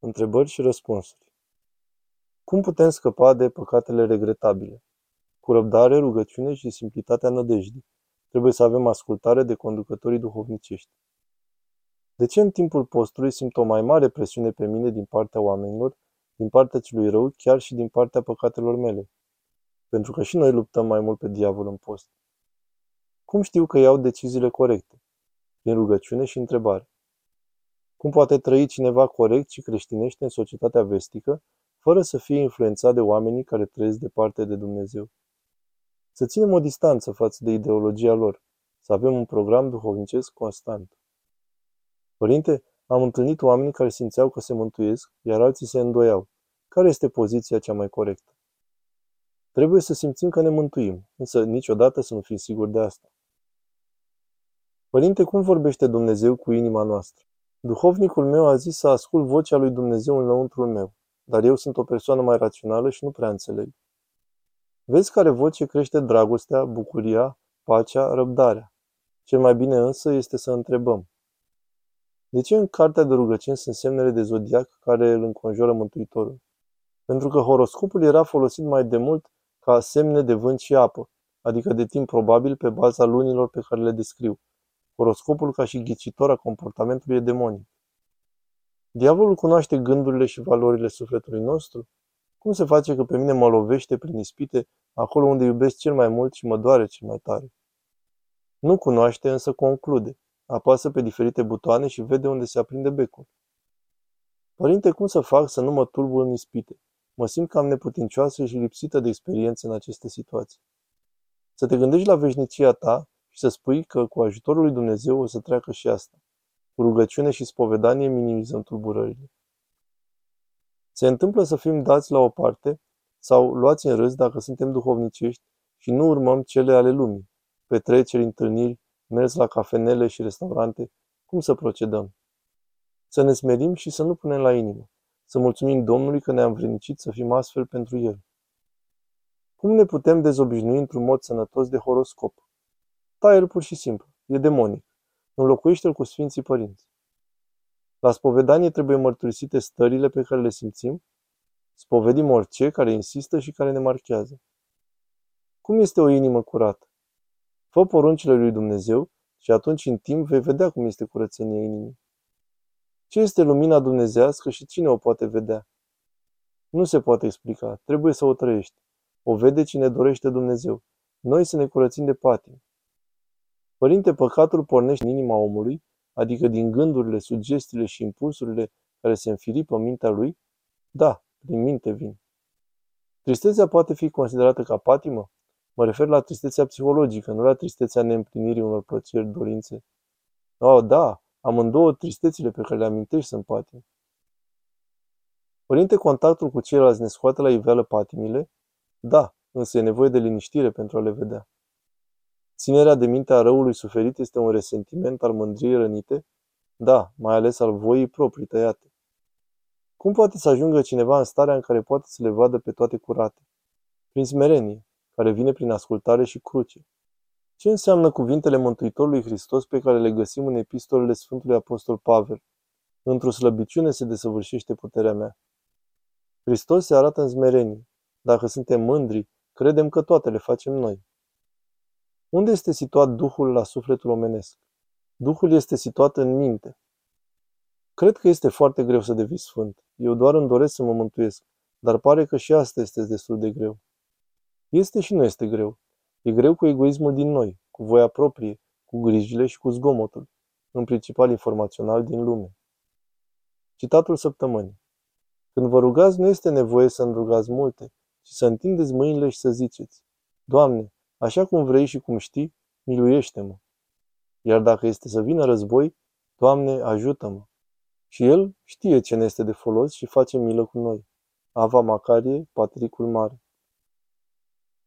Întrebări și răspunsuri. Cum putem scăpa de păcatele regretabile? Cu răbdare, rugăciune și simplitatea nădejdii. Trebuie să avem ascultare de conducătorii duhovnicești. De ce în timpul postului simt o mai mare presiune pe mine din partea oamenilor, din partea celui rău, chiar și din partea păcatelor mele? Pentru că și noi luptăm mai mult pe diavol în post. Cum știu că iau deciziile corecte? Prin rugăciune și întrebare. Cum poate trăi cineva corect și creștinește în societatea vestică, fără să fie influențat de oamenii care trăiesc departe de Dumnezeu? Să ținem o distanță față de ideologia lor, să avem un program duhovnicesc constant. Părinte, am întâlnit oameni care simțeau că se mântuiesc, iar alții se îndoiau. Care este poziția cea mai corectă? Trebuie să simțim că ne mântuim, însă niciodată să nu fim siguri de asta. Părinte, cum vorbește Dumnezeu cu inima noastră? Duhovnicul meu a zis să ascult vocea lui Dumnezeu înăuntrul meu, dar eu sunt o persoană mai rațională și nu prea înțeleg. Vezi care voce crește dragostea, bucuria, pacea, răbdarea. Cel mai bine însă este să întrebăm. De ce în cartea de rugăciuni sunt semnele de zodiac care îl înconjoară Mântuitorul? Pentru că horoscopul era folosit mai de mult ca semne de vânt și apă, adică de timp probabil pe baza lunilor pe care le descriu. Horoscopul ca și ghicitor a comportamentului e demonic. Diavolul cunoaște gândurile și valorile sufletului nostru? Cum se face că pe mine mă lovește prin ispite acolo unde iubesc cel mai mult și mă doare cel mai tare? Nu cunoaște, însă conclude. Apasă pe diferite butoane și vede unde se aprinde becul. Părinte, cum să fac să nu mă tulbur în ispite? Mă simt cam neputincioasă și lipsită de experiență în aceste situații. Să te gândești la veșnicia ta și să spui că cu ajutorul lui Dumnezeu o să treacă și asta. Cu rugăciune și spovedanie minimizăm tulburările. Se întâmplă să fim dați la o parte sau luați în râs dacă suntem duhovnicești și nu urmăm cele ale lumii, petreceri, întâlniri, mers la cafenele și restaurante, cum să procedăm? Să ne smerim și să nu punem la inimă, să mulțumim Domnului că ne-am vrednicit să fim astfel pentru El. Cum ne putem dezobișnui într-un mod sănătos de horoscop? Taie pur și simplu. E demonic. Înlocuiește-l cu Sfinții Părinți. La spovedanie trebuie mărturisite stările pe care le simțim, spovedim orice care insistă și care ne marchează. Cum este o inimă curată? Fă poruncile lui Dumnezeu și atunci în timp vei vedea cum este curățenia inimii. Ce este lumina dumnezească și cine o poate vedea? Nu se poate explica, trebuie să o trăiești. O vede cine dorește Dumnezeu. Noi să ne curățim de patim. Părinte, păcatul pornește în inima omului, adică din gândurile, sugestiile și impulsurile care se înfiripă în mintea lui? Da, din minte vin. Tristețea poate fi considerată ca patimă? Mă refer la tristețea psihologică, nu la tristețea neîmplinirii unor plăceri, dorințe. Oh, da, amândouă tristețile pe care le amintești sunt patimi. Părinte, contactul cu ceilalți ne scoate la iveală patimile? Da, însă e nevoie de liniștire pentru a le vedea. Ținerea de minte a răului suferit este un resentiment al mândriei rănite? Da, mai ales al voii proprii tăiate. Cum poate să ajungă cineva în starea în care poate să le vadă pe toate curate? Prin smerenie, care vine prin ascultare și cruce. Ce înseamnă cuvintele Mântuitorului Hristos pe care le găsim în epistolele Sfântului Apostol Pavel? Într-o slăbiciune se desăvârșește puterea mea. Hristos se arată în smerenie. Dacă suntem mândri, credem că toate le facem noi. Unde este situat Duhul la sufletul omenesc? Duhul este situat în minte. Cred că este foarte greu să devii sfânt. Eu doar îmi doresc să mă mântuiesc, dar pare că și asta este destul de greu. Este și nu este greu. E greu cu egoismul din noi, cu voia proprie, cu grijile și cu zgomotul, în principal informațional din lume. Citatul săptămânii. Când vă rugați, nu este nevoie să rugați multe, ci să întindeți mâinile și să ziceți, Doamne, Așa cum vrei și cum știi, miluiește-mă. Iar dacă este să vină război, Doamne, ajută-mă. Și El știe ce ne este de folos și face milă cu noi. Ava Macarie, Patricul Mare